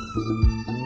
Música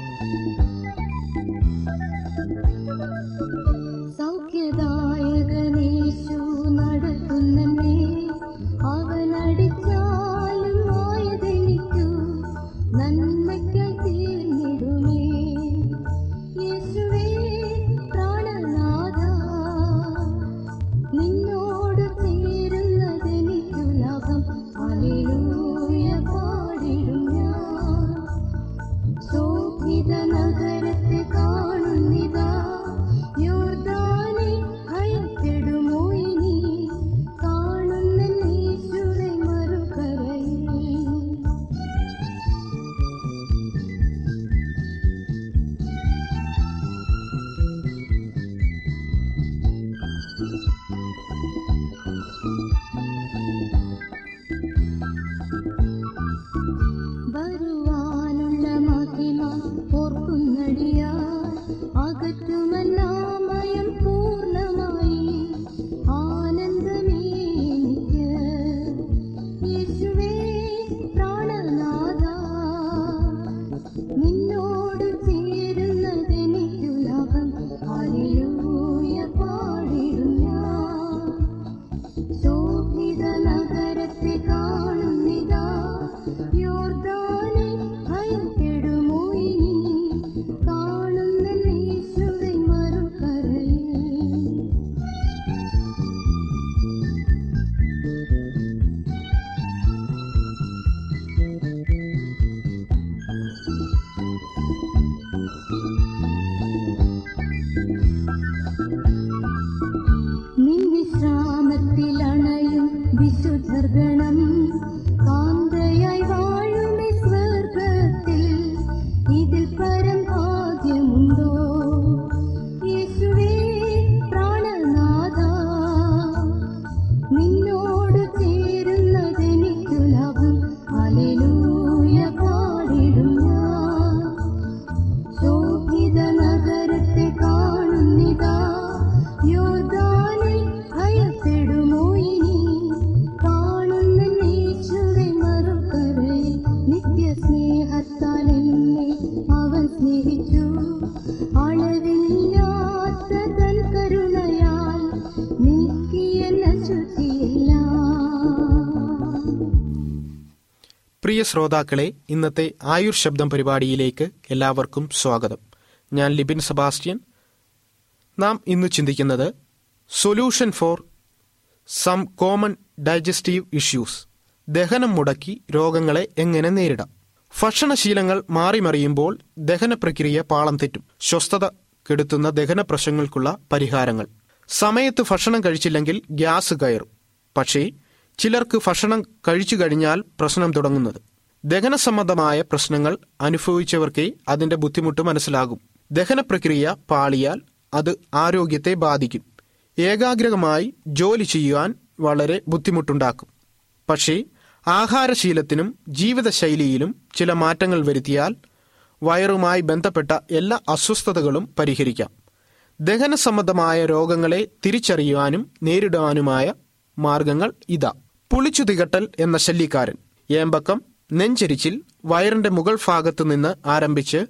പ്രിയ ശ്രോതാക്കളെ ഇന്നത്തെ ആയുർ ശബ്ദം പരിപാടിയിലേക്ക് എല്ലാവർക്കും സ്വാഗതം. ഞാൻ ലിബിൻ സെബാസ്റ്റ്യൻ. നാം ഇന്ന് ചിന്തിക്കുന്നത് solution for some common digestive issues. ദഹനം മുടക്കി രോഗങ്ങളെ എങ്ങനെ നേരിടാം? ഭക്ഷണശീലങ്ങൾ മാറിമറിയുമ്പോൾ ദഹന പ്രക്രിയ പാളം തെറ്റും. സ്വസ്ഥത കെടുത്തുന്ന ദഹന പ്രശ്നങ്ങൾക്കുള്ള പരിഹാരങ്ങൾ. സമയത്ത് ഭക്ഷണം കഴിച്ചില്ലെങ്കിൽ ഗ്യാസ് കയറും. പക്ഷേ ചിലർക്ക് ഭക്ഷണം കഴിച്ചു കഴിഞ്ഞാൽ പ്രശ്നം തുടങ്ങുന്നത്. ദഹന സംബന്ധമായ പ്രശ്നങ്ങൾ അനുഭവിച്ചവർക്കേ അതിന്റെ ബുദ്ധിമുട്ട് മനസ്സിലാകും. ദഹന പ്രക്രിയ പാളിയാൽ അത് ആരോഗ്യത്തെ ബാധിക്കും. ഏകാഗ്രമായി ജോലി ചെയ്യുവാൻ വളരെ ബുദ്ധിമുട്ടുണ്ടാക്കും. പക്ഷേ ആഹാരശീലത്തിനും ജീവിതശൈലിയിലും ചില മാറ്റങ്ങൾ വരുത്തിയാൽ വയറുമായി ബന്ധപ്പെട്ട എല്ലാ അസ്വസ്ഥതകളും പരിഹരിക്കാം. ദഹന സംബന്ധമായ രോഗങ്ങളെ തിരിച്ചറിയുവാനും നേരിടുവാനുമായ മാർഗങ്ങൾ ഇതാ. പുളിച്ചു തികട്ടൽ എന്ന ശല്യക്കാരൻ. ഏമ്പക്കം നെഞ്ചരിച്ചിൽ വയറിന്റെ മുകൾ ഭാഗത്തു നിന്ന് ആരംഭിച്ച്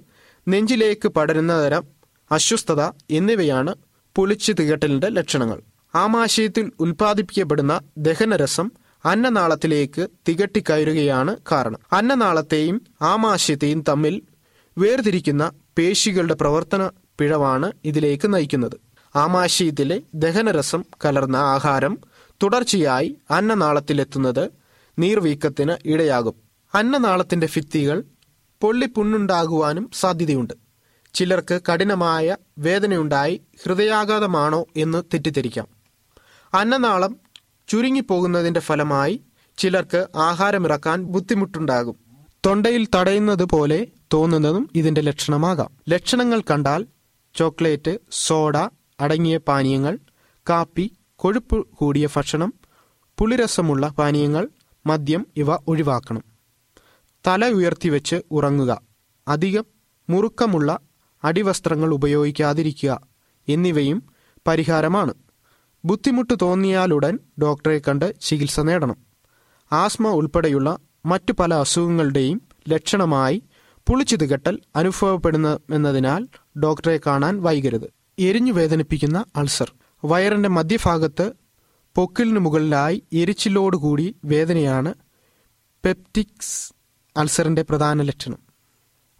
നെഞ്ചിലേക്ക് പടരുന്ന തരം അസ്വസ്ഥത എന്നിവയാണ് പുളിച്ചു തികട്ടലിന്റെ ലക്ഷണങ്ങൾ. ആമാശയത്തിൽ ഉൽപ്പാദിപ്പിക്കപ്പെടുന്ന ദഹനരസം അന്നനാളത്തിലേക്ക് തികട്ടിക്കയറുകയാണ് കാരണം. അന്നനാളത്തെയും ആമാശയത്തെയും തമ്മിൽ വേർതിരിക്കുന്ന പേശികളുടെ പ്രവർത്തന പിഴവാണ് ഇതിലേക്ക് നയിക്കുന്നത്. ആമാശയത്തിലെ ദഹനരസം കലർന്ന ആഹാരം തുടർച്ചയായി അന്നനാളത്തിലെത്തുന്നത് നീർവീക്കത്തിന് ഇടയാകും. അന്നനാളത്തിന്റെ ഭിത്തികൾ പൊള്ളിപ്പുണ്ണുണ്ടാകുവാനും സാധ്യതയുണ്ട്. ചിലർക്ക് കഠിനമായ വേദനയുണ്ടായി ഹൃദയാഘാതമാണോ എന്ന് തെറ്റിദ്ധരിക്കാം. അന്നനാളം ചുരുങ്ങിപ്പോകുന്നതിന്റെ ഫലമായി ചിലർക്ക് ആഹാരമിറക്കാൻ ബുദ്ധിമുട്ടുണ്ടാകും. തൊണ്ടയിൽ തടയുന്നത് പോലെ തോന്നുന്നതും ഇതിന്റെ ലക്ഷണമാകാം. ലക്ഷണങ്ങൾ കണ്ടാൽ ചോക്ലേറ്റ് സോഡ അടങ്ങിയ പാനീയങ്ങൾ കാപ്പി കൊഴുപ്പ് കൂടിയ ഭക്ഷണം പുളിരസമുള്ള പാനീയങ്ങൾ മദ്യം ഇവ ഒഴിവാക്കണം. തല ഉയർത്തി വെച്ച് ഉറങ്ങുക. അധികം മുറുക്കമുള്ള അടിവസ്ത്രങ്ങൾ ഉപയോഗിക്കാതിരിക്കുക എന്നിവയും പരിഹാരമാണ്. ബുദ്ധിമുട്ട് തോന്നിയാലുടൻ ഡോക്ടറെ കണ്ട് ചികിത്സ നേടണം. ആസ്മ ഉൾപ്പെടെയുള്ള മറ്റു പല അസുഖങ്ങളുടെയും ലക്ഷണമായി പുളിച്ചു തികട്ടൽ അനുഭവപ്പെടുന്നതിനാൽ ഡോക്ടറെ കാണാൻ വൈകരുത്. എരിഞ്ഞു വേദനിപ്പിക്കുന്ന അൾസർ. വയറിന്റെ മധ്യഭാഗത്ത് പൊക്കിലിന് മുകളിലായി എരിച്ചിലോടുകൂടി വേദനയാണ് പെപ്റ്റിക്സ് അൾസറിന്റെ പ്രധാന ലക്ഷണം.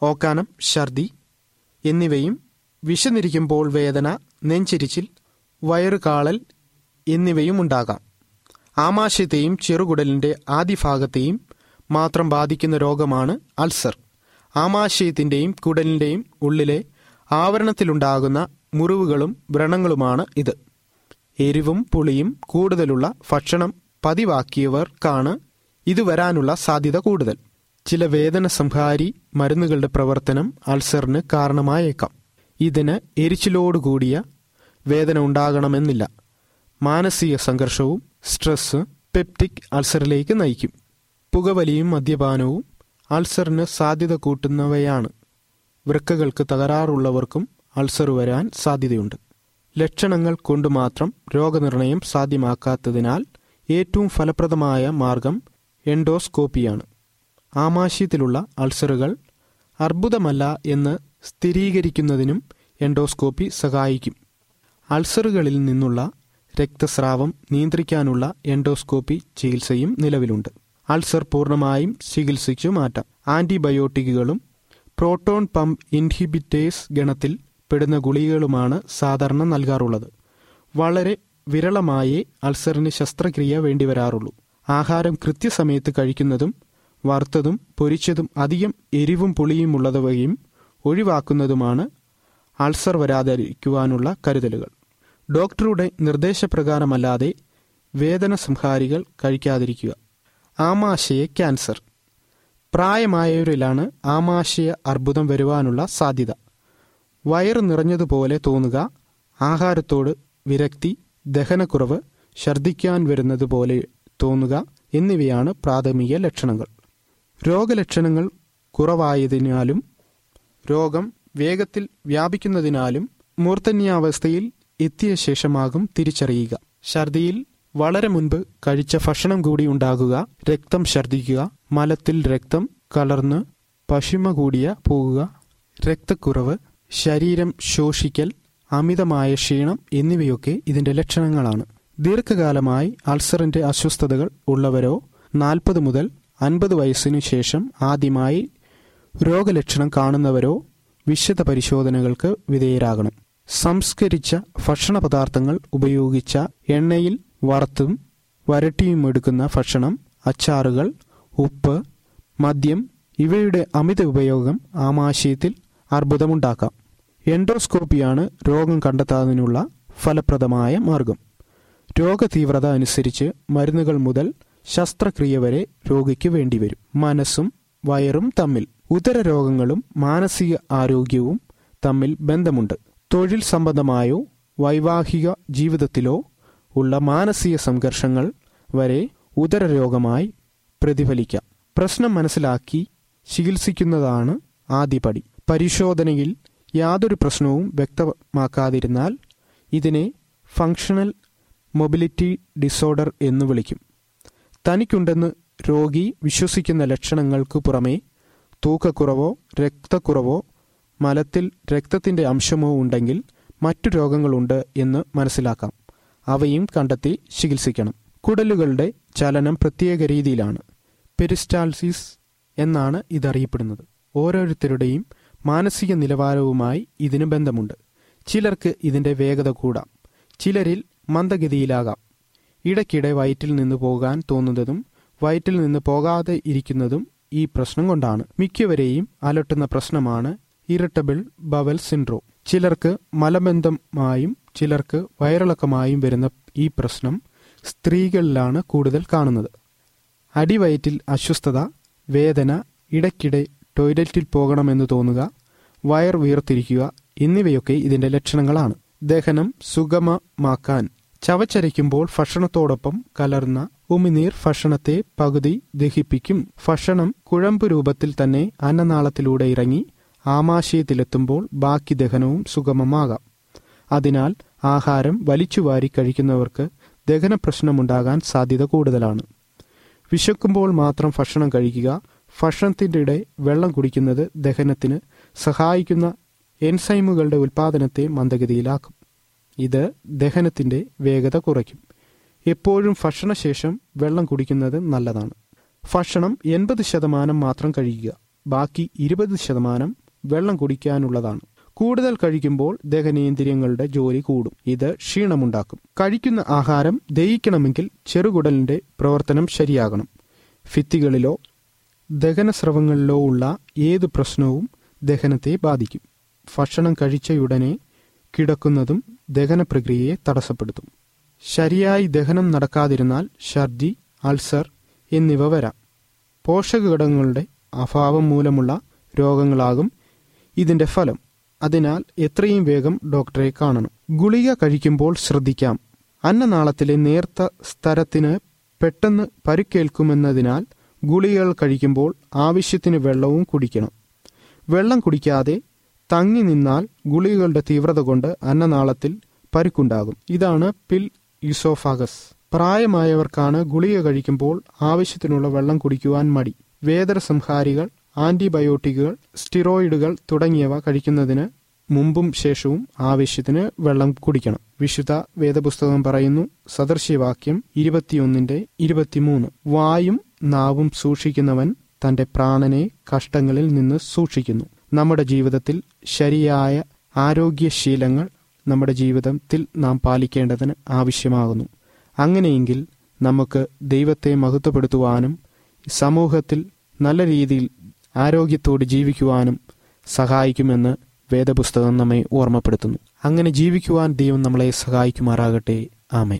ഓക്കാനം ഛർദി എന്നിവയും വിശന്നിരിക്കുമ്പോൾ വേദന നെഞ്ചിരിച്ചിൽ വയറുകാളൽ എന്നിവയും ഉണ്ടാകാം. ആമാശയത്തെയും ചെറുകുടലിന്റെ ആദ്യഭാഗത്തെയും മാത്രം ബാധിക്കുന്ന രോഗമാണ് അൾസർ. ആമാശയത്തിന്റെയും കുടലിന്റെയും ഉള്ളിലെ ആവരണത്തിലുണ്ടാകുന്ന മുറിവുകളും വ്രണങ്ങളുമാണ് ഇത്. എരിവും പുളിയും കൂടുതലുള്ള ഭക്ഷണം പതിവാക്കിയവർക്കാണ് ഇത് വരാനുള്ള സാധ്യത കൂടുതൽ. ചില വേദന സംഹാരി മരുന്നുകളുടെ പ്രവർത്തനം അൾസറിന് കാരണമായേക്കാം. ഇതിന് എരിച്ചിലോടുകൂടിയ വേദന ഉണ്ടാകണമെന്നില്ല. മാനസിക സംഘർഷവും സ്ട്രെസ് പെപ്റ്റിക് അൾസറിലേക്ക് നയിക്കും. പുകവലിയും മദ്യപാനവും അൾസറിന് സാധ്യത കൂട്ടുന്നവയാണ്. വൃക്കകൾക്ക് തകരാറുള്ളവർക്കും അൾസർ വരാൻ സാധ്യതയുണ്ട്. ലക്ഷണങ്ങൾ കൊണ്ട് മാത്രം രോഗനിർണയം സാധ്യമാക്കാത്തതിനാൽ ഏറ്റവും ഫലപ്രദമായ മാർഗം എൻഡോസ്കോപ്പിയാണ്. ആമാശയത്തിലുള്ള അൾസറുകൾ അർബുദമല്ല എന്ന് സ്ഥിരീകരിക്കുന്നതിനും എൻഡോസ്കോപ്പി സഹായിക്കും. അൾസറുകളിൽ നിന്നുള്ള രക്തസ്രാവം നിയന്ത്രിക്കാനുള്ള എൻഡോസ്കോപ്പി ചികിത്സയും നിലവിലുണ്ട്. അൾസർ പൂർണമായും ചികിത്സിച്ചു മാറ്റാം. ആന്റിബയോട്ടിക്കുകളും പ്രോട്ടോൺ പമ്പ് ഇൻഹിബിറ്റേഴ്സ് ഗണത്തിൽ പെടുന്ന ഗുളികകളുമാണ് സാധാരണ നൽകാറുള്ളത്. വളരെ വിരളമായേ അൾസറിന് ശസ്ത്രക്രിയ വേണ്ടിവരാറുള്ളൂ ആഹാരം കൃത്യസമയത്ത് കഴിക്കുന്നതും വറുത്തതും പൊരിച്ചതും അധികം എരിവും പുളിയും ഉള്ളതവയും ഒഴിവാക്കുന്നതുമാണ് അൾസർ വരാതിരിക്കുവാനുള്ള കരുതലുകൾ. ഡോക്ടറുടെ നിർദ്ദേശപ്രകാരമല്ലാതെ വേദന സംഹാരികൾ കഴിക്കാതിരിക്കുക. ആമാശയ ക്യാൻസർ. പ്രായമായവരിലാണ് ആമാശയ അർബുദം വരുവാനുള്ള സാധ്യത. വയറ് നിറഞ്ഞതുപോലെ തോന്നുക ആഹാരത്തോട് വിരക്തി ദഹനക്കുറവ് ഛർദ്ദിക്കാൻ വരുന്നത് പോലെ തോന്നുക എന്നിവയാണ് പ്രാഥമിക ലക്ഷണങ്ങൾ. രോഗലക്ഷണങ്ങൾ കുറവായതിനാലും രോഗം വേഗത്തിൽ വ്യാപിക്കുന്നതിനാലും മൂർധന്യാവസ്ഥയിൽ എത്തിയ ശേഷമാകും തിരിച്ചറിയുക. ഛർദിയിൽ വളരെ മുൻപ് കഴിച്ച ഭക്ഷണം കൂടി ഉണ്ടാകുക രക്തം ഛർദ്ദിക്കുക മലത്തിൽ രക്തം കലർന്ന് പശിമ കൂടിയ പോകുക രക്തക്കുറവ് ശരീരം ശോഷിക്കൽ അമിതമായ ക്ഷീണം എന്നിവയൊക്കെ ഇതിന്റെ ലക്ഷണങ്ങളാണ്. ദീർഘകാലമായി അൾസറിന്റെ അസ്വസ്ഥതകൾ ഉള്ളവരോ നാൽപ്പത് മുതൽ അൻപത് വയസ്സിനു ശേഷം ആദ്യമായി രോഗലക്ഷണം കാണുന്നവരോ വിശദ പരിശോധനകൾക്ക് വിധേയരാകണം. സംസ്കരിച്ച ഭക്ഷണ പദാർത്ഥങ്ങൾ ഉപയോഗിച്ച എണ്ണയിൽ വറുത്തും വരട്ടിയും എടുക്കുന്ന ഭക്ഷണം അച്ചാറുകൾ ഉപ്പ് മദ്യം ഇവയുടെ അമിത ഉപയോഗം ആമാശയത്തിൽ അർബുദമുണ്ടാക്കാം. എൻഡോസ്കോപ്പിയാണ് രോഗം കണ്ടെത്താതിനുള്ള ഫലപ്രദമായ മാർഗം. രോഗതീവ്രത അനുസരിച്ച് മരുന്നുകൾ മുതൽ ശസ്ത്രക്രിയ വരെ രോഗിക്ക് വേണ്ടിവരും. മനസ്സും വയറും തമ്മിൽ. ഉദര രോഗങ്ങളും മാനസിക ആരോഗ്യവും തമ്മിൽ ബന്ധമുണ്ട്. തൊഴിൽ സംബന്ധമായോ വൈവാഹിക ജീവിതത്തിലോ ഉള്ള മാനസിക സംഘർഷങ്ങൾ വരെ ഉദരരോഗമായി പ്രതിഫലിക്കാം. പ്രശ്നം മനസ്സിലാക്കി ചികിത്സിക്കുന്നതാണ് ആദ്യപടി. പരിശോധനയിൽ യാതൊരു പ്രശ്നവും വ്യക്തമാക്കാതിരുന്നാൽ ഇതിനെ ഫങ്ഷണൽ മൊബിലിറ്റി ഡിസോർഡർ എന്ന് വിളിക്കും. തനിക്കുണ്ടെന്ന് രോഗി വിശ്വസിക്കുന്ന ലക്ഷണങ്ങൾക്ക് പുറമേ തൂക്കക്കുറവോ രക്തക്കുറവോ മലത്തിൽ രക്തത്തിന്റെ അംശമോ ഉണ്ടെങ്കിൽ മറ്റു രോഗങ്ങളുണ്ട് എന്ന് മനസ്സിലാക്കാം. അവയും കണ്ടെത്തി ചികിത്സിക്കണം. കുടലുകളുടെ ചലനം പ്രത്യേക രീതിയിലാണ്. പെരിസ്റ്റാൾസിസ് എന്നാണ് ഇതറിയപ്പെടുന്നത്. ഓരോരുത്തരുടെയും മാനസിക നിലവാരവുമായി ഇതിന് ബന്ധമുണ്ട്. ചിലർക്ക് ഇതിന്റെ വേഗത കൂടാം. ചിലരിൽ മന്ദഗതിയിലാകാം. ഇടയ്ക്കിടെ വയറ്റിൽ നിന്ന് പോകാൻ തോന്നുന്നതും വയറ്റിൽ നിന്ന് പോകാതെ ഇരിക്കുന്നതും ഈ പ്രശ്നം കൊണ്ടാണ്. മിക്കവരെയും അലട്ടുന്ന പ്രശ്നമാണ് ഇറിറ്റബിൾ ബവൽ സിൻഡ്രോം. ചിലർക്ക് മലബന്ധമായും ചിലർക്ക് വയറിളക്കമായും വരുന്ന ഈ പ്രശ്നം സ്ത്രീകളിലാണ് കൂടുതൽ കാണുന്നത്. അടിവയറ്റിൽ അസ്വസ്ഥത വേദന ഇടയ്ക്കിടെ ടോയ്ലറ്റിൽ പോകണമെന്ന് തോന്നുക വയർ വീർത്തിരിക്കുക എന്നിവയൊക്കെ ഇതിന്റെ ലക്ഷണങ്ങളാണ്. ദഹനം സുഗമമാക്കാൻ. ചവച്ചരയ്ക്കുമ്പോൾ ഭക്ഷണത്തോടൊപ്പം കലർന്ന ഉമിനീർ ഭക്ഷണത്തെ പകുതി ദഹിപ്പിക്കും. ഭക്ഷണം കുഴമ്പ് രൂപത്തിൽ തന്നെ അന്നനാളത്തിലൂടെ ഇറങ്ങി ആമാശയത്തിലെത്തുമ്പോൾ ബാക്കി ദഹനവും സുഗമമാകാം. അതിനാൽ ആഹാരം വലിച്ചുവാരി കഴിക്കുന്നവർക്ക് ദഹന പ്രശ്നമുണ്ടാകാൻ സാധ്യത കൂടുതലാണ്. വിശക്കുമ്പോൾ മാത്രം ഭക്ഷണം കഴിക്കുക ഭക്ഷണത്തിന്റെ ഇടെ വെള്ളം കുടിക്കുന്നത് ദഹനത്തിന് സഹായിക്കുന്ന എൻസൈമുകളുടെ ഉൽപ്പാദനത്തെ മന്ദഗതിയിലാക്കും. ഇത് ദഹനത്തിന്റെ വേഗത കുറയ്ക്കും. എപ്പോഴും ഭക്ഷണശേഷം വെള്ളം കുടിക്കുന്നത് നല്ലതാണ്. ഭക്ഷണം എൺപത് ശതമാനം മാത്രം കഴിക്കുക. ബാക്കി ഇരുപത് ശതമാനം വെള്ളം കുടിക്കാനുള്ളതാണ്. കൂടുതൽ കഴിക്കുമ്പോൾ ദഹനേന്ദ്രിയങ്ങളുടെ ജോലി കൂടും. ഇത് ക്ഷീണമുണ്ടാക്കും. കഴിക്കുന്ന ആഹാരം ദഹിക്കണമെങ്കിൽ ചെറുകുടലിന്റെ പ്രവർത്തനം ശരിയാകണം. ഭിത്തികളിലോ ദഹനസ്രവങ്ങളിലോ ഉള്ള ഏത് പ്രശ്നവും ദഹനത്തെ ബാധിക്കും. ഭക്ഷണം കഴിച്ചയുടനെ കിടക്കുന്നതും ദഹന പ്രക്രിയയെ തടസ്സപ്പെടുത്തും. ശരിയായി ദഹനം നടക്കാതിരുന്നാൽ ഛർദി അൾസർ എന്നിവ വരാം. പോഷകഘടകങ്ങളുടെ അഭാവം മൂലമുള്ള രോഗങ്ങളാകും ഇതിന്റെ ഫലം. അതിനാൽ എത്രയും വേഗം ഡോക്ടറെ കാണണം. ഗുളിക കഴിക്കുമ്പോൾ ശ്രദ്ധിക്കാം. അന്നനാളത്തിലെ നേർത്ത സ്ഥലത്തിന് പെട്ടെന്ന് പരുക്കേൽക്കുമെന്നതിനാൽ ഗുളികകൾ കഴിക്കുമ്പോൾ ആവശ്യത്തിന് വെള്ളവും കുടിക്കണം. വെള്ളം കുടിക്കാതെ തങ്ങി നിന്നാൽ ഗുളികകളുടെ തീവ്രത കൊണ്ട് അന്നനാളത്തിൽ പരുക്കുണ്ടാകും. ഇതാണ് പിൽ യുസോഫാഗസ്. പ്രായമായവർക്കാണ് ഗുളിക കഴിക്കുമ്പോൾ ആവശ്യത്തിനുള്ള വെള്ളം കുടിക്കുവാൻ മടി. വേദന സംഹാരികൾ ആന്റിബയോട്ടിക്കുകൾ സ്റ്റിറോയിഡുകൾ തുടങ്ങിയവ കഴിക്കുന്നതിന് മുമ്പും ശേഷവും ആവശ്യത്തിന് വെള്ളം കുടിക്കണം. വിശുദ്ധ വേദപുസ്തകം പറയുന്നു സദൃശ്യവാക്യം ഇരുപത്തിയൊന്നിന്റെ ഇരുപത്തിമൂന്ന്. വായും നാവും സൂക്ഷിക്കുന്നവൻ തന്റെ പ്രാണനെ കഷ്ടങ്ങളിൽ നിന്ന് സൂക്ഷിക്കുന്നു. നമ്മുടെ ജീവിതത്തിൽ ശരിയായ ആരോഗ്യശീലങ്ങൾ നമ്മുടെ ജീവിതത്തിൽ നാം പാലിക്കേണ്ടതിന് ആവശ്യമാകുന്നു. അങ്ങനെയെങ്കിൽ നമുക്ക് ദൈവത്തെ മഹത്വപ്പെടുത്തുവാനും സമൂഹത്തിൽ നല്ല രീതിയിൽ ആരോഗ്യത്തോട് ജീവിക്കുവാനും സഹായിക്കുമെന്ന് വേദപുസ്തകം നമ്മെ ഓർമ്മപ്പെടുത്തുന്നു. അങ്ങനെ ജീവിക്കുവാൻ ദൈവം നമ്മളെ സഹായിക്കുമാറാകട്ടെ. ആമേൻ.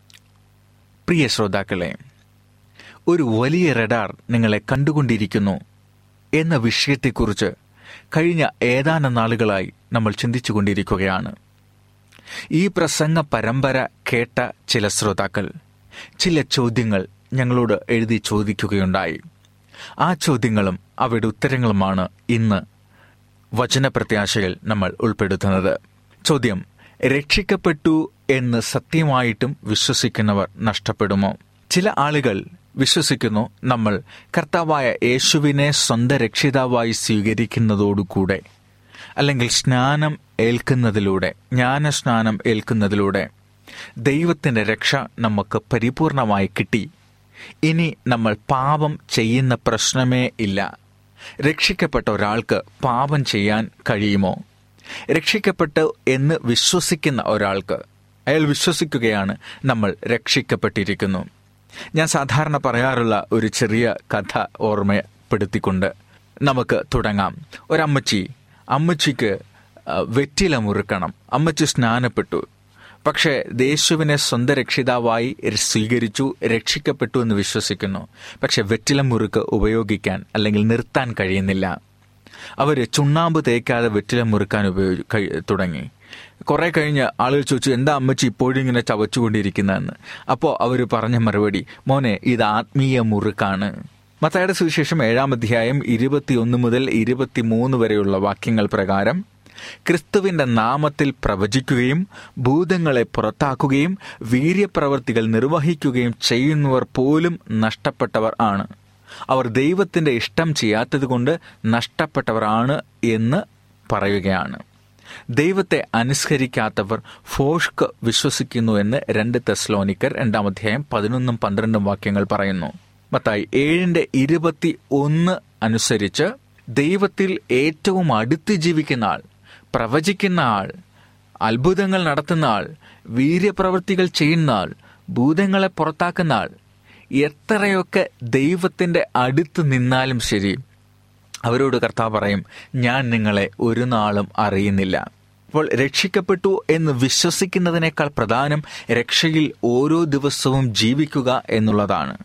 പ്രിയ ശ്രോതാക്കളെ ഒരു വലിയ റഡാർ നിങ്ങളെ കണ്ടുകൊണ്ടിരിക്കുന്നു എന്ന വിഷയത്തെക്കുറിച്ച് കഴിഞ്ഞ ഏതാനും നാളുകളായി നമ്മൾ ചിന്തിച്ചുകൊണ്ടിരിക്കുകയാണ്. ഈ പ്രസംഗ പരമ്പര കേട്ട ചില ശ്രോതാക്കൾ ചില ചോദ്യങ്ങൾ ഞങ്ങളോട് എഴുതി ചോദിക്കുകയുണ്ടായി. ആ ചോദ്യങ്ങളും അവയുടെ ഉത്തരങ്ങളുമാണ് ഇന്ന് വചനപ്രത്യാശയിൽ നമ്മൾ ഉൾപ്പെടുത്തുന്നത്. ചോദ്യം രക്ഷിക്കപ്പെട്ടു എന്ന് സത്യമായിട്ടും വിശ്വസിക്കുന്നവർ നഷ്ടപ്പെടുമോ? ചില ആളുകൾ വിശ്വസിക്കുന്നു നമ്മൾ കർത്താവായ യേശുവിനെ സ്വന്തം രക്ഷിതാവായി സ്വീകരിക്കുന്നതോടുകൂടെ അല്ലെങ്കിൽ സ്നാനം ഏൽക്കുന്നതിലൂടെ ജ്ഞാനസ്നാനം ഏൽക്കുന്നതിലൂടെ ദൈവത്തിന്റെ രക്ഷ നമുക്ക് പരിപൂർണമായി കിട്ടി. ഇനി നമ്മൾ പാപം ചെയ്യുന്ന പ്രശ്നമേ ഇല്ല. രക്ഷിക്കപ്പെട്ട ഒരാൾക്ക് പാപം ചെയ്യാൻ കഴിയുമോ? രക്ഷിക്കപ്പെട്ടു എന്ന് വിശ്വസിക്കുന്ന ഒരാൾക്ക് അയാൾ വിശ്വസിക്കുകയാണ് നമ്മൾ രക്ഷിക്കപ്പെട്ടിരിക്കുന്നു. ഞാൻ സാധാരണ പറയാറുള്ള ഒരു ചെറിയ കഥ ഓർമ്മപ്പെടുത്തിക്കൊണ്ട് നമുക്ക് തുടങ്ങാം. ഒരമ്മച്ചി അമ്മച്ചിക്ക് വെറ്റില മുറുക്കണം. അമ്മച്ചി സ്നാനപ്പെട്ടു. പക്ഷേ ദേശുവിനെ സ്വന്തം രക്ഷിതാവായി സ്വീകരിച്ചു രക്ഷിക്കപ്പെട്ടു എന്ന് വിശ്വസിക്കുന്നു. പക്ഷെ വെറ്റില മുറുക്ക് ഉപയോഗിക്കാൻ അല്ലെങ്കിൽ നിർത്താൻ കഴിയുന്നില്ല. അവർ ചുണ്ണാമ്പ് തേക്കാതെ വെറ്റില മുറുക്കാൻ ഉപയോഗി തുടങ്ങി. കുറെ കഴിഞ്ഞ് ആളുകൾ ചോദിച്ചു എന്താ അമ്മച്ചി ഇപ്പോഴും ഇങ്ങനെ ചവച്ചുകൊണ്ടിരിക്കുന്നതെന്ന്? അപ്പോൾ അവർ പറഞ്ഞ മറുപടി മോനെ ഇത് ആത്മീയ മുറുക്കാണ്. മത്തായുടെ സുവിശേഷം ഏഴാം അധ്യായം ഇരുപത്തിയൊന്ന് മുതൽ ഇരുപത്തിമൂന്ന് വരെയുള്ള വാക്യങ്ങൾ പ്രകാരം ക്രിസ്തുവിന്റെ നാമത്തിൽ പ്രവചിക്കുകയും ഭൂതങ്ങളെ പുറത്താക്കുകയും വീര്യപ്രവർത്തികൾ നിർവഹിക്കുകയും ചെയ്യുന്നവർ പോലും നഷ്ടപ്പെട്ടവർ ആണ്. അവർ ദൈവത്തിന്റെ ഇഷ്ടം ചെയ്യാത്തതുകൊണ്ട് നഷ്ടപ്പെട്ടവരാണ് എന്ന് പറയുകയാണ്. ദൈവത്തെ അനുസ്കരിക്കാത്തവർ ഫോഷ്ക്ക് വിശ്വസിക്കുന്നു എന്ന് രണ്ട് തെസ്ലോനിക്കർ രണ്ടാം അധ്യായം പതിനൊന്നും പന്ത്രണ്ടും വാക്യങ്ങൾ പറയുന്നു. മത്തായി ഏഴിന്റെ ഇരുപത്തി ഒന്ന് അനുസരിച്ച് ദൈവത്തിൽ ഏറ്റവും അടുത്ത് ജീവിക്കുന്ന ആൾ പ്രവചിക്കുന്ന ആൾ അത്ഭുതങ്ങൾ നടത്തുന്ന ആൾ വീര്യപ്രവൃത്തികൾ ചെയ്യുന്ന ആൾ ഭൂതങ്ങളെ പുറത്താക്കുന്ന ആൾ എത്രയൊക്കെ ദൈവത്തിന്റെ അടുത്ത് നിന്നാലും ശരി അവരോട് കർത്താവ് പറയും ഞാൻ നിങ്ങളെ ഒരു നാളും അറിയുന്നില്ല. അപ്പോൾ രക്ഷിക്കപ്പെട്ടു എന്ന് വിശ്വസിക്കുന്നതിനേക്കാൾ പ്രധാനം രക്ഷയിൽ ഓരോ ദിവസവും ജീവിക്കുക എന്നുള്ളതാണ്.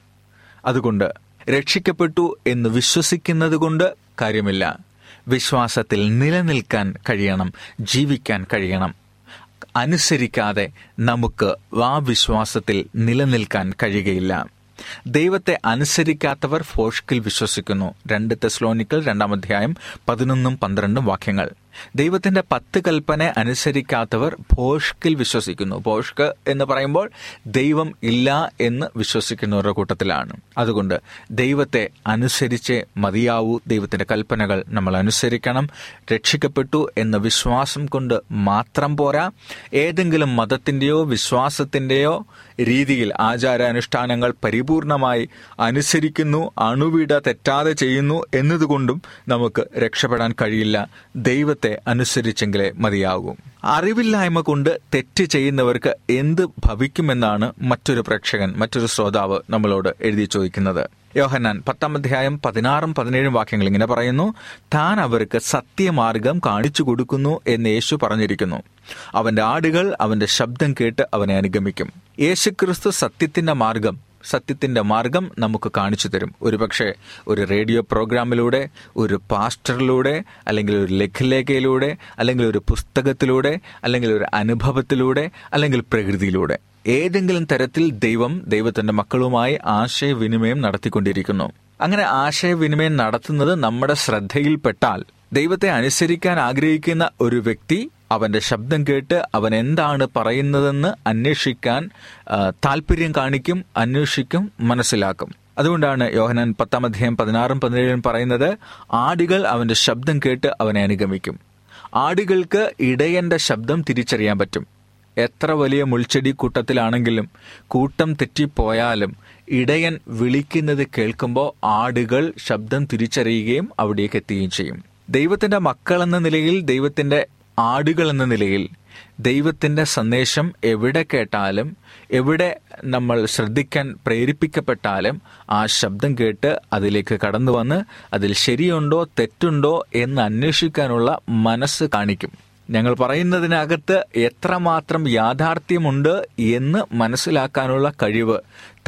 അതുകൊണ്ട് രക്ഷിക്കപ്പെട്ടു എന്ന് വിശ്വസിക്കുന്നത് കൊണ്ട് കാര്യമില്ല. വിശ്വാസത്തിൽ നിലനിൽക്കാൻ കഴിയണം ജീവിക്കാൻ കഴിയണം. അനുസരിക്കാതെ നമുക്ക് ആ വിശ്വാസത്തിൽ നിലനിൽക്കാൻ കഴിയുകയില്ല. ദൈവത്തെ അനുസരിക്കാത്തവർ ഫോഷ്കിൽ വിശ്വസിക്കുന്നു. രണ്ട് തെസ്ലോനിക്കൽ രണ്ടാം അധ്യായം പതിനൊന്നും പന്ത്രണ്ടും വാക്യങ്ങൾ. ദൈവത്തിന്റെ പത്ത് കൽപ്പന അനുസരിക്കാത്തവർ ഭോഷ്കിൽ വിശ്വസിക്കുന്നു. ഭോഷ്ക് എന്ന് പറയുമ്പോൾ ദൈവം ഇല്ല എന്ന് വിശ്വസിക്കുന്നവരുടെ കൂട്ടത്തിലാണ്. അതുകൊണ്ട് ദൈവത്തെ അനുസരിച്ച് മതിയാവൂ. ദൈവത്തിന്റെ കൽപ്പനകൾ നമ്മൾ അനുസരിക്കണം. രക്ഷിക്കപ്പെട്ടു എന്ന വിശ്വാസം കൊണ്ട് മാത്രം പോരാ. ഏതെങ്കിലും മതത്തിന്റെയോ വിശ്വാസത്തിന്റെയോ രീതിയിൽ ആചാരാനുഷ്ഠാനങ്ങൾ പരിപൂർണമായി അനുസരിക്കുന്നു അണുവിട തെറ്റാതെ ചെയ്യുന്നു എന്നതുകൊണ്ടും നമുക്ക് രക്ഷപ്പെടാൻ കഴിയില്ല. ദൈവത്തെ അനുസരിച്ചെങ്കിലേ മതിയാകൂ. അറിവില്ലായ്മ കൊണ്ട് തെറ്റ് ചെയ്യുന്നവർക്ക് എന്ത് ഭവിക്കുമെന്നാണ് മറ്റൊരു പ്രേക്ഷകൻ മറ്റൊരു ശ്രോതാവ് നമ്മളോട് എഴുതി ചോദിക്കുന്നത്. യോഹന്നാൻ പത്താം അധ്യായം പതിനാറും പതിനേഴും വാക്യങ്ങൾ ഇങ്ങനെ പറയുന്നു താൻ അവർക്ക് സത്യമാർഗം കാണിച്ചു കൊടുക്കുന്നു എന്ന് യേശു പറഞ്ഞിരിക്കുന്നു. അവന്റെ ആടുകൾ അവന്റെ ശബ്ദം കേട്ട് അവനെ അനുഗമിക്കും. യേശുക്രിസ്തു സത്യത്തിന്റെ മാർഗം സത്യത്തിന്റെ മാർഗം നമുക്ക് കാണിച്ചു തരും. ഒരുപക്ഷെ ഒരു റേഡിയോ പ്രോഗ്രാമിലൂടെ ഒരു പാസ്റ്ററിലൂടെ അല്ലെങ്കിൽ ഒരു ലഘുലേഖയിലൂടെ അല്ലെങ്കിൽ ഒരു പുസ്തകത്തിലൂടെ അല്ലെങ്കിൽ ഒരു അനുഭവത്തിലൂടെ അല്ലെങ്കിൽ പ്രകൃതിയിലൂടെ. ഏതെങ്കിലും തരത്തിൽ ദൈവം ദൈവത്തിന്റെ മക്കളുമായി ആശയവിനിമയം നടത്തിക്കൊണ്ടിരിക്കുന്നു. അങ്ങനെ ആശയവിനിമയം നടത്തുന്നത് നമ്മുടെ ശ്രദ്ധയിൽപ്പെട്ടാൽ ദൈവത്തെ അനുസരിക്കാൻ ആഗ്രഹിക്കുന്ന ഒരു വ്യക്തി അവന്റെ ശബ്ദം കേട്ട് അവൻ എന്താണ് പറയുന്നതെന്ന് അന്വേഷിക്കാൻ താല്പര്യം കാണിക്കും അന്വേഷിക്കും മനസ്സിലാക്കും. അതുകൊണ്ടാണ് യോഹനാൻ പത്താം അധ്യായം പതിനാറും പതിനേഴും പറയുന്നത് ആടികൾ അവന്റെ ശബ്ദം കേട്ട് അവനെ അനുഗമിക്കും. ആടികൾക്ക് ഇടയന്റെ ശബ്ദം തിരിച്ചറിയാൻ പറ്റും. എത്ര വലിയ മുൾച്ചെടി കൂട്ടത്തിലാണെങ്കിലും കൂട്ടം തെറ്റിപ്പോയാലും ഇടയൻ വിളിക്കുന്നത് കേൾക്കുമ്പോൾ ആടുകൾ ശബ്ദം തിരിച്ചറിയുകയും അവിടേക്ക് എത്തുകയും ചെയ്യും. ദൈവത്തിന്റെ മക്കൾ എന്ന നിലയിൽ ദൈവത്തിന്റെ ആടുകൾ എന്ന നിലയിൽ ദൈവത്തിന്റെ സന്ദേശം എവിടെ കേട്ടാലും എവിടെ നമ്മൾ ശ്രദ്ധിക്കാൻ പ്രേരിപ്പിക്കപ്പെട്ടാലും ആ ശബ്ദം കേട്ട് അതിലേക്ക് കടന്നു വന്ന് അതിൽ ശരിയുണ്ടോ തെറ്റുണ്ടോ എന്ന് അന്വേഷിക്കാനുള്ള മനസ്സ് കാണിക്കും. ഞങ്ങൾ പറയുന്നതിനകത്ത് എത്രമാത്രം യാഥാർത്ഥ്യമുണ്ട് എന്ന് മനസ്സിലാക്കാനുള്ള കഴിവ്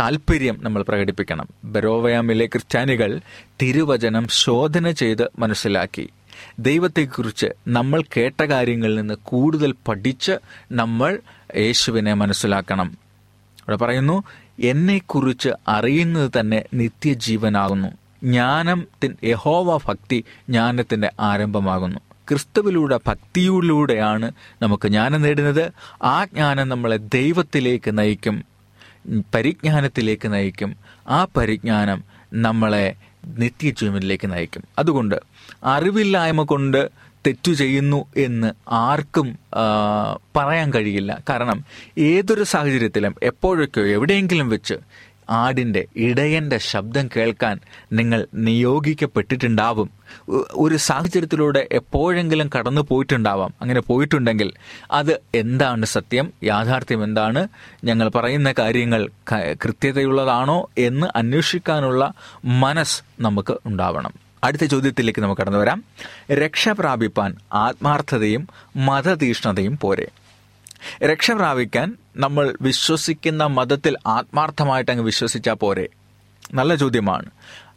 താല്പര്യം നമ്മൾ പ്രകടിപ്പിക്കണം. ബരോവയാമിലെ ക്രിസ്ത്യാനികൾ തിരുവചനം ശോധന ചെയ്ത് മനസ്സിലാക്കി. ദൈവത്തെക്കുറിച്ച് നമ്മൾ കേട്ട കാര്യങ്ങളിൽ നിന്ന് കൂടുതൽ പഠിച്ച് നമ്മൾ യേശുവിനെ മനസ്സിലാക്കണം. അവിടെ പറയുന്നു എന്നെക്കുറിച്ച് അറിയുന്നത് തന്നെ നിത്യജീവനാകുന്നു. ജ്ഞാനത്തിൻ യഹോവ ഭക്തി ജ്ഞാനത്തിന്റെ ആരംഭമാകുന്നു. ക്രിസ്തുവിലൂടെ ഭക്തിയിലൂടെയാണ് നമുക്ക് ജ്ഞാനം നേടുന്നത്. ആ ജ്ഞാനം നമ്മളെ ദൈവത്തിലേക്ക് നയിക്കും. പരിജ്ഞാനത്തിലേക്ക് നയിക്കും. ആ പരിജ്ഞാനം നമ്മളെ നിത്യജീവനിലേക്ക് നയിക്കും. അതുകൊണ്ട് അറിവില്ലായ്മ കൊണ്ട് തെറ്റു ചെയ്യുന്നു എന്ന് ആർക്കും പറയാൻ കഴിയില്ല. കാരണം ഏതൊരു സാഹചര്യത്തിലും എപ്പോഴൊക്കെയോ എവിടെയെങ്കിലും വെച്ച് ആടിന്റെ ഇടയന്റെ ശബ്ദം കേൾക്കാൻ നിങ്ങൾ നിയോഗിക്കപ്പെട്ടിട്ടുണ്ടാവും. ഒരു സാഹചര്യത്തിലൂടെ എപ്പോഴെങ്കിലും കടന്നു പോയിട്ടുണ്ടാവാം. അങ്ങനെ പോയിട്ടുണ്ടെങ്കിൽ അത് എന്താണ് സത്യം? യാഥാർത്ഥ്യം എന്താണ്? ഞങ്ങൾ പറയുന്ന കാര്യങ്ങൾ കൃത്യതയുള്ളതാണോ എന്ന് അന്വേഷിക്കാനുള്ള മനസ്സ് നമുക്ക് ഉണ്ടാവണം. അടുത്ത ചോദ്യത്തിലേക്ക് നമുക്ക് കടന്നു വരാം. രക്ഷ പ്രാപിപ്പാൻ ആത്മാർത്ഥതയും മതതീഷ്ണതയും പോരെ. രക്ഷ പ്രാപിക്കാൻ നമ്മൾ വിശ്വസിക്കുന്ന മതത്തിൽ ആത്മാർത്ഥമായിട്ട് അങ്ങ് വിശ്വസിച്ചാൽ പോരെ. നല്ല ചോദ്യമാണ്.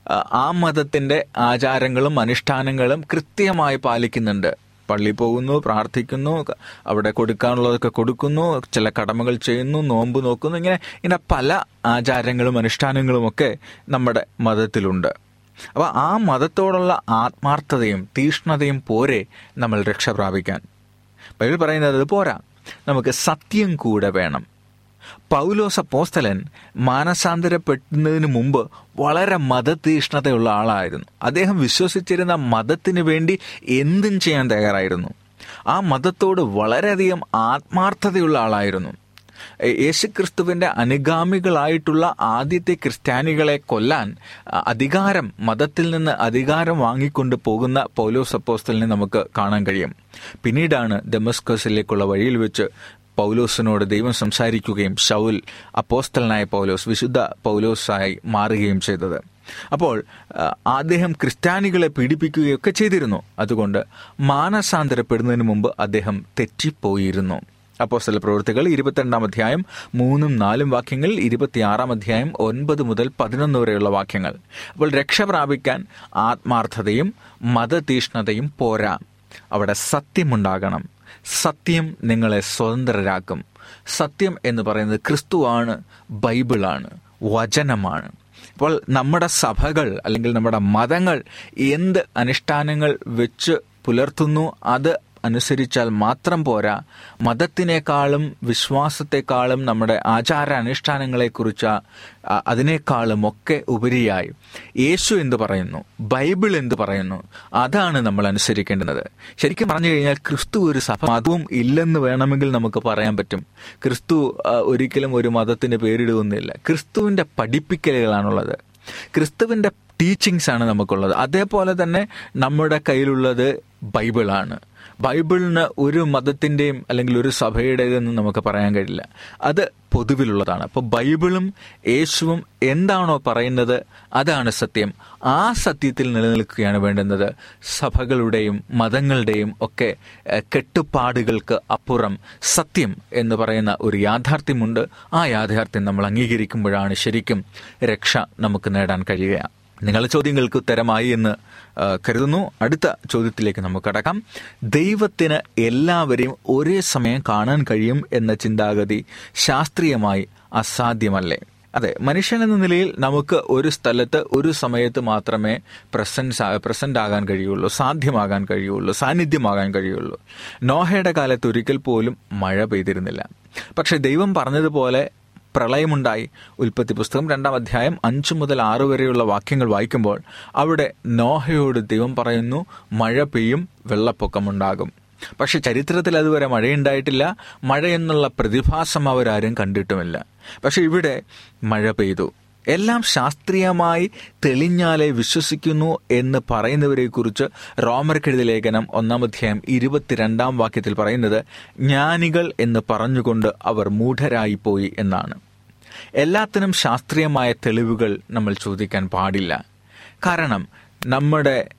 ആ, മതത്തിന്റെ ആചാരങ്ങളും അനുഷ്ഠാനങ്ങളും കൃത്യമായി പാലിക്കുന്നുണ്ട്. പള്ളി പോകുന്നു പ്രാർത്ഥിക്കുന്നു അവിടെ കൊടുക്കാനുള്ളതൊക്കെ കൊടുക്കുന്നു ചില കടമകൾ ചെയ്യുന്നു നോമ്പ് നോക്കുന്നു ഇങ്ങനെ ഇങ്ങനെ പല ആചാരങ്ങളും അനുഷ്ഠാനങ്ങളും ഒക്കെ നമ്മുടെ മതത്തിലുണ്ട്. അപ്പോൾ ആ മതത്തോടുള്ള ആത്മാർത്ഥതയും തീഷ്ണതയും പോരെ നമ്മൾ രക്ഷ പ്രാപിക്കാൻ ബൈബിൾ പറയുന്നത് പോരാ. നമുക്ക് സത്യം കൂടെ വേണം. പൗലോസ് പോസ്തലൻ മാനസാന്തരപ്പെടുന്നതിന് മുമ്പ് വളരെ മതതീഷ്ണതയുള്ള ആളായിരുന്നു. അദ്ദേഹം വിശ്വസിച്ചിരുന്ന മതത്തിന് വേണ്ടി എന്തും ചെയ്യാൻ തയ്യാറായിരുന്നു. ആ മതത്തോട് വളരെയധികം ആത്മാർത്ഥതയുള്ള ആളായിരുന്നു. യേശുക്രിസ്തുവിന്റെ അനുഗാമികളായിട്ടുള്ള ആദ്യത്തെ ക്രിസ്ത്യാനികളെ കൊല്ലാൻ അധികാരം മതത്തിൽ നിന്ന് അധികാരം വാങ്ങിക്കൊണ്ട് പോകുന്ന പൗലോസ് അപ്പോസ്റ്റലിനെ നമുക്ക് കാണാൻ കഴിയും. പിന്നീടാണ് ഡെമസ്കസിലേക്കുള്ള വഴിയിൽ വെച്ച് പൗലോസിനോട് ദൈവം സംസാരിക്കുകയും ശൗൽ അപ്പോസ്തലനായ പൗലോസ് വിശുദ്ധ പൗലോസായി മാറുകയും ചെയ്തത്. അപ്പോൾ അദ്ദേഹം ക്രിസ്ത്യാനികളെ പീഡിപ്പിക്കുകയൊക്കെ ചെയ്തിരുന്നു. അതുകൊണ്ട് മാനസാന്തരപ്പെടുന്നതിന് മുമ്പ് അദ്ദേഹം തെറ്റിപ്പോയിരുന്നു. അപ്പോസ്തല പ്രവൃത്തികൾ ഇരുപത്തിരണ്ടാം അധ്യായം മൂന്നും നാലും വാക്യങ്ങൾ ഇരുപത്തിയാറാം അധ്യായം ഒൻപത് മുതൽ പതിനൊന്ന് വരെയുള്ള വാക്യങ്ങൾ. അപ്പോൾ രക്ഷ പ്രാപിക്കാൻ ആത്മാർത്ഥതയും മതതീഷ്ണതയും പോരാ. അവിടെ സത്യമുണ്ടാകണം. സത്യം നിങ്ങളെ സ്വതന്ത്രരാക്കും. സത്യം എന്ന് പറയുന്നത് ക്രിസ്തുവാണ് ബൈബിളാണ് വചനമാണ്. അപ്പോൾ നമ്മുടെ സഭകൾ അല്ലെങ്കിൽ നമ്മുടെ മതങ്ങൾ എന്ത് അനുഷ്ഠാനങ്ങൾ വെച്ച് പുലർത്തുന്നു അത് അനുസരിച്ചാൽ മാത്രം പോരാ. മതത്തിനേക്കാളും വിശ്വാസത്തെക്കാളും നമ്മുടെ ആചാര അനുഷ്ഠാനങ്ങളെക്കുറിച്ച് അതിനേക്കാളും ഒക്കെ ഉപരിയായി. യേശു എന്ത് പറയുന്നു? ബൈബിൾ എന്ത് പറയുന്നു? അതാണ് നമ്മൾ അനുസരിക്കേണ്ടുന്നത് ശരിക്കും പറഞ്ഞു കഴിഞ്ഞാൽ ക്രിസ്തു ഒരു സഭ മതവും ഇല്ലെന്ന് വേണമെങ്കിൽ നമുക്ക് പറയാൻ പറ്റും. ക്രിസ്തു ഒരിക്കലും ഒരു മതത്തിന് പേരിടുകയൊന്നുമില്ല. ക്രിസ്തുവിന്റെ പഠിപ്പിക്കലുകളാണുള്ളത്. ക്രിസ്തുവിന്റെ ടീച്ചിങ്സ് ആണ് നമുക്കുള്ളത്. അതേപോലെ തന്നെ നമ്മുടെ കയ്യിലുള്ളത് ബൈബിളാണ്. ബൈബിളിന് ഒരു മതത്തിന്റെയും അല്ലെങ്കിൽ ഒരു സഭയുടേതെന്ന് നമുക്ക് പറയാൻ കഴിയില്ല. അത് പൊതുവിലുള്ളതാണ്. അപ്പോൾ ബൈബിളും യേശുവും എന്താണോ പറയുന്നത് അതാണ് സത്യം. ആ സത്യത്തിൽ നിലനിൽക്കുകയാണ് വേണ്ടുന്നത് സഭകളുടെയും മതങ്ങളുടെയും ഒക്കെ കെട്ടുപാടുകൾക്ക് അപ്പുറം സത്യം എന്ന് പറയുന്ന ഒരു യാഥാർത്ഥ്യമുണ്ട്. ആ യാഥാർത്ഥ്യം നമ്മൾ അംഗീകരിക്കുമ്പോഴാണ് ശരിക്കും രക്ഷ നമുക്ക് നേടാൻ കഴിയുക. നിങ്ങളുടെ ചോദ്യങ്ങൾക്ക് ഉത്തരമായി എന്ന് കരുതുന്നു. അടുത്ത ചോദ്യത്തിലേക്ക് നമുക്ക് കടക്കാം. ദൈവത്തിന് എല്ലാവരെയും ഒരേ സമയം കാണാൻ കഴിയും എന്ന ചിന്താഗതി ശാസ്ത്രീയമായി അസാധ്യമല്ലേ? അതെ മനുഷ്യൻ എന്ന നിലയിൽ നമുക്ക് ഒരു സ്ഥലത്ത് ഒരു സമയത്ത് മാത്രമേ പ്രസൻസ് പ്രസന്റ് ആകാൻ കഴിയുള്ളൂ സാധ്യമാകാൻ കഴിയുള്ളൂ സാന്നിധ്യമാകാൻ കഴിയുള്ളൂ. നോഹയുടെ കാലത്ത് ഒരിക്കൽ പോലും മഴ പെയ്തിരുന്നില്ല. പക്ഷെ ദൈവം പറഞ്ഞതുപോലെ പ്രളയമുണ്ടായി. ഉൽപ്പത്തി പുസ്തകം രണ്ടാം അധ്യായം അഞ്ചു മുതൽ ആറ് വരെയുള്ള വാക്യങ്ങൾ വായിക്കുമ്പോൾ അവിടെ നോഹയോട് ദൈവം പറയുന്നു മഴ പെയ്യും വെള്ളപ്പൊക്കമുണ്ടാകും. പക്ഷെ ചരിത്രത്തിൽ അതുവരെ മഴയുണ്ടായിട്ടില്ല. മഴ എന്നുള്ള പ്രതിഭാസം അവരാരും കണ്ടിട്ടുമില്ല. പക്ഷെ ഇവിടെ മഴ പെയ്തു. എല്ലാം ശാസ്ത്രീയമായി തെളിഞ്ഞാലേ വിശ്വസിക്കുന്നു എന്ന് പറയുന്നവരെക്കുറിച്ച് കുറിച്ച് റോമർക്കെഴുതിയ ലേഖനം ഒന്നാം അധ്യായം ഇരുപത്തിരണ്ടാം വാക്യത്തിൽ പറയുന്നത് ജ്ഞാനികൾ എന്ന് പറഞ്ഞുകൊണ്ട് അവർ മൂഢരായിപ്പോയി എന്നാണ്. എല്ലാത്തിനും ശാസ്ത്രീയമായ തെളിവുകൾ നമ്മൾ ചോദിക്കാൻ പാടില്ല. കാരണം നമ്മുടെ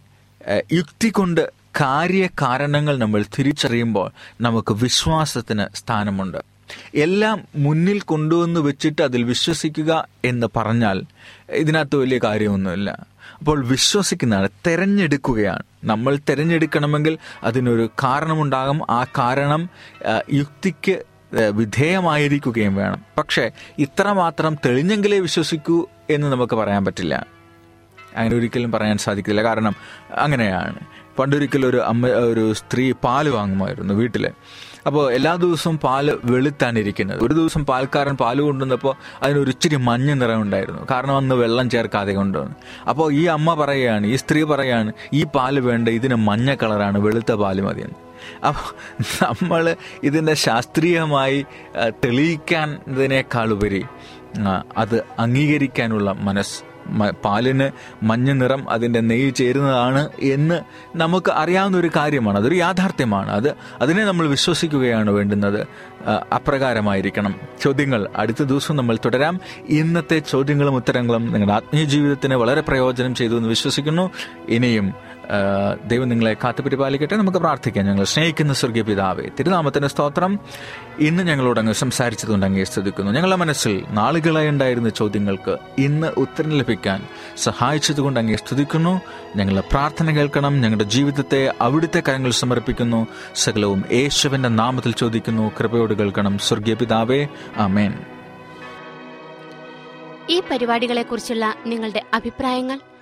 യുക്തി കൊണ്ട് കാര്യകാരണങ്ങൾ നമ്മൾ തിരിച്ചറിയുമ്പോൾ നമുക്ക് വിശ്വാസത്തിന് സ്ഥാനമുണ്ട്. എല്ലാം മുന്നിൽ കൊണ്ടുവന്ന് വെച്ചിട്ട് അതിൽ വിശ്വസിക്കുക എന്ന് പറഞ്ഞാൽ ഇതിനകത്ത് വലിയ കാര്യമൊന്നുമില്ല. അപ്പോൾ വിശ്വസിക്കുന്നതാണ് തിരഞ്ഞെടുക്കുകയാണ്. നമ്മൾ തിരഞ്ഞെടുക്കണമെങ്കിൽ അതിനൊരു കാരണമുണ്ടാകും. ആ കാരണം യുക്തിക്ക് വിധേയമായിരിക്കുകയും വേണം. പക്ഷേ ഇത്രമാത്രം തെളിഞ്ഞെങ്കിലേ വിശ്വസിക്കൂ എന്ന് നമുക്ക് പറയാൻ പറ്റില്ല. അങ്ങനെ ഒരിക്കലും പറയാൻ സാധിക്കില്ല കാരണം അങ്ങനെയാണ്. പണ്ടൊരിക്കലും ഒരു അമ്മ ഒരു സ്ത്രീ പാൽ വാങ്ങുമായിരുന്നു വീട്ടിൽ അപ്പോൾ എല്ലാ ദിവസവും പാൽ വെളുത്താണ് ഇരിക്കുന്നത്. ഒരു ദിവസം പാൽക്കാരൻ പാൽ കൊണ്ടുവന്നപ്പോൾ അതിനൊരിച്ചിരി മഞ്ഞ നിറം ഉണ്ടായിരുന്നു കാരണം അന്ന് വെള്ളം ചേർക്കാതെ കൊണ്ടുവന്നു. അപ്പോൾ ഈ അമ്മ പറയുകയാണ് ഈ സ്ത്രീ പറയുകയാണ് ഈ പാൽ വേണ്ട ഇതിന് മഞ്ഞ കളറാണ് വെളുത്ത പാൽ മതിയെന്ന്. അപ്പോൾ നമ്മൾ ഇതിന്റെ ശാസ്ത്രീയമായി തെളിയിക്കാൻ ഇതിനേക്കാളുപരി അത് അംഗീകരിക്കാനുള്ള മനസ്സ് പാലിന് മഞ്ഞ നിറം അതിന്റെ നെയ്യ് ചേരുന്നതാണ് എന്ന് നമുക്ക് അറിയാവുന്ന ഒരു കാര്യമാണ്. അതൊരു യാഥാർത്ഥ്യമാണ്. അത് അതിനെ നമ്മൾ വിശ്വസിക്കുകയാണ് വേണ്ടുന്നത്. അപ്രകാരമായിരിക്കണം. ചോദ്യങ്ങൾ അടുത്ത ദിവസം നമ്മൾ തുടരാം. ഇന്നത്തെ ചോദ്യങ്ങളും ഉത്തരങ്ങളും നിങ്ങളുടെ ആത്മീയ ജീവിതത്തിന് വളരെ പ്രയോജനം ചെയ്തു എന്ന് വിശ്വസിക്കുന്നു. ഇനിയും ദൈവം നിങ്ങളെ കാത്തുപരിപാലിക്കട്ടെ നമുക്ക് പ്രാർത്ഥിക്കാം. ഞങ്ങൾ സ്നേഹിക്കുന്ന സ്വർഗീയ പിതാവേ തിരുനാമത്തിന്റെ സ്തോത്രം ഇന്ന് ഞങ്ങളോട് അങ്ങ് അങ്ങേ സ്തുതിക്കുന്നു. ഞങ്ങളുടെ മനസ്സിൽ നാളുകളായി ഉണ്ടായിരുന്ന ചോദ്യങ്ങൾക്ക് ഇന്ന് ഉത്തരം ലഭിക്കാൻ സഹായിച്ചതുകൊണ്ട് അങ്ങേ സ്തുതിക്കുന്നു. ഞങ്ങളുടെ പ്രാർത്ഥന കേൾക്കണം. ഞങ്ങളുടെ ജീവിതത്തെ അവിടുത്തെ കാര്യങ്ങൾ സമർപ്പിക്കുന്നു. സകലവും യേശുവിന്റെ നാമത്തിൽ ചോദിക്കുന്നു. കൃപയോട് കേൾക്കണം. സ്വർഗീയ പിതാവേ ആമേൻ. ഈ പരിപാടികളെക്കുറിച്ചുള്ള നിങ്ങളുടെ അഭിപ്രായങ്ങൾ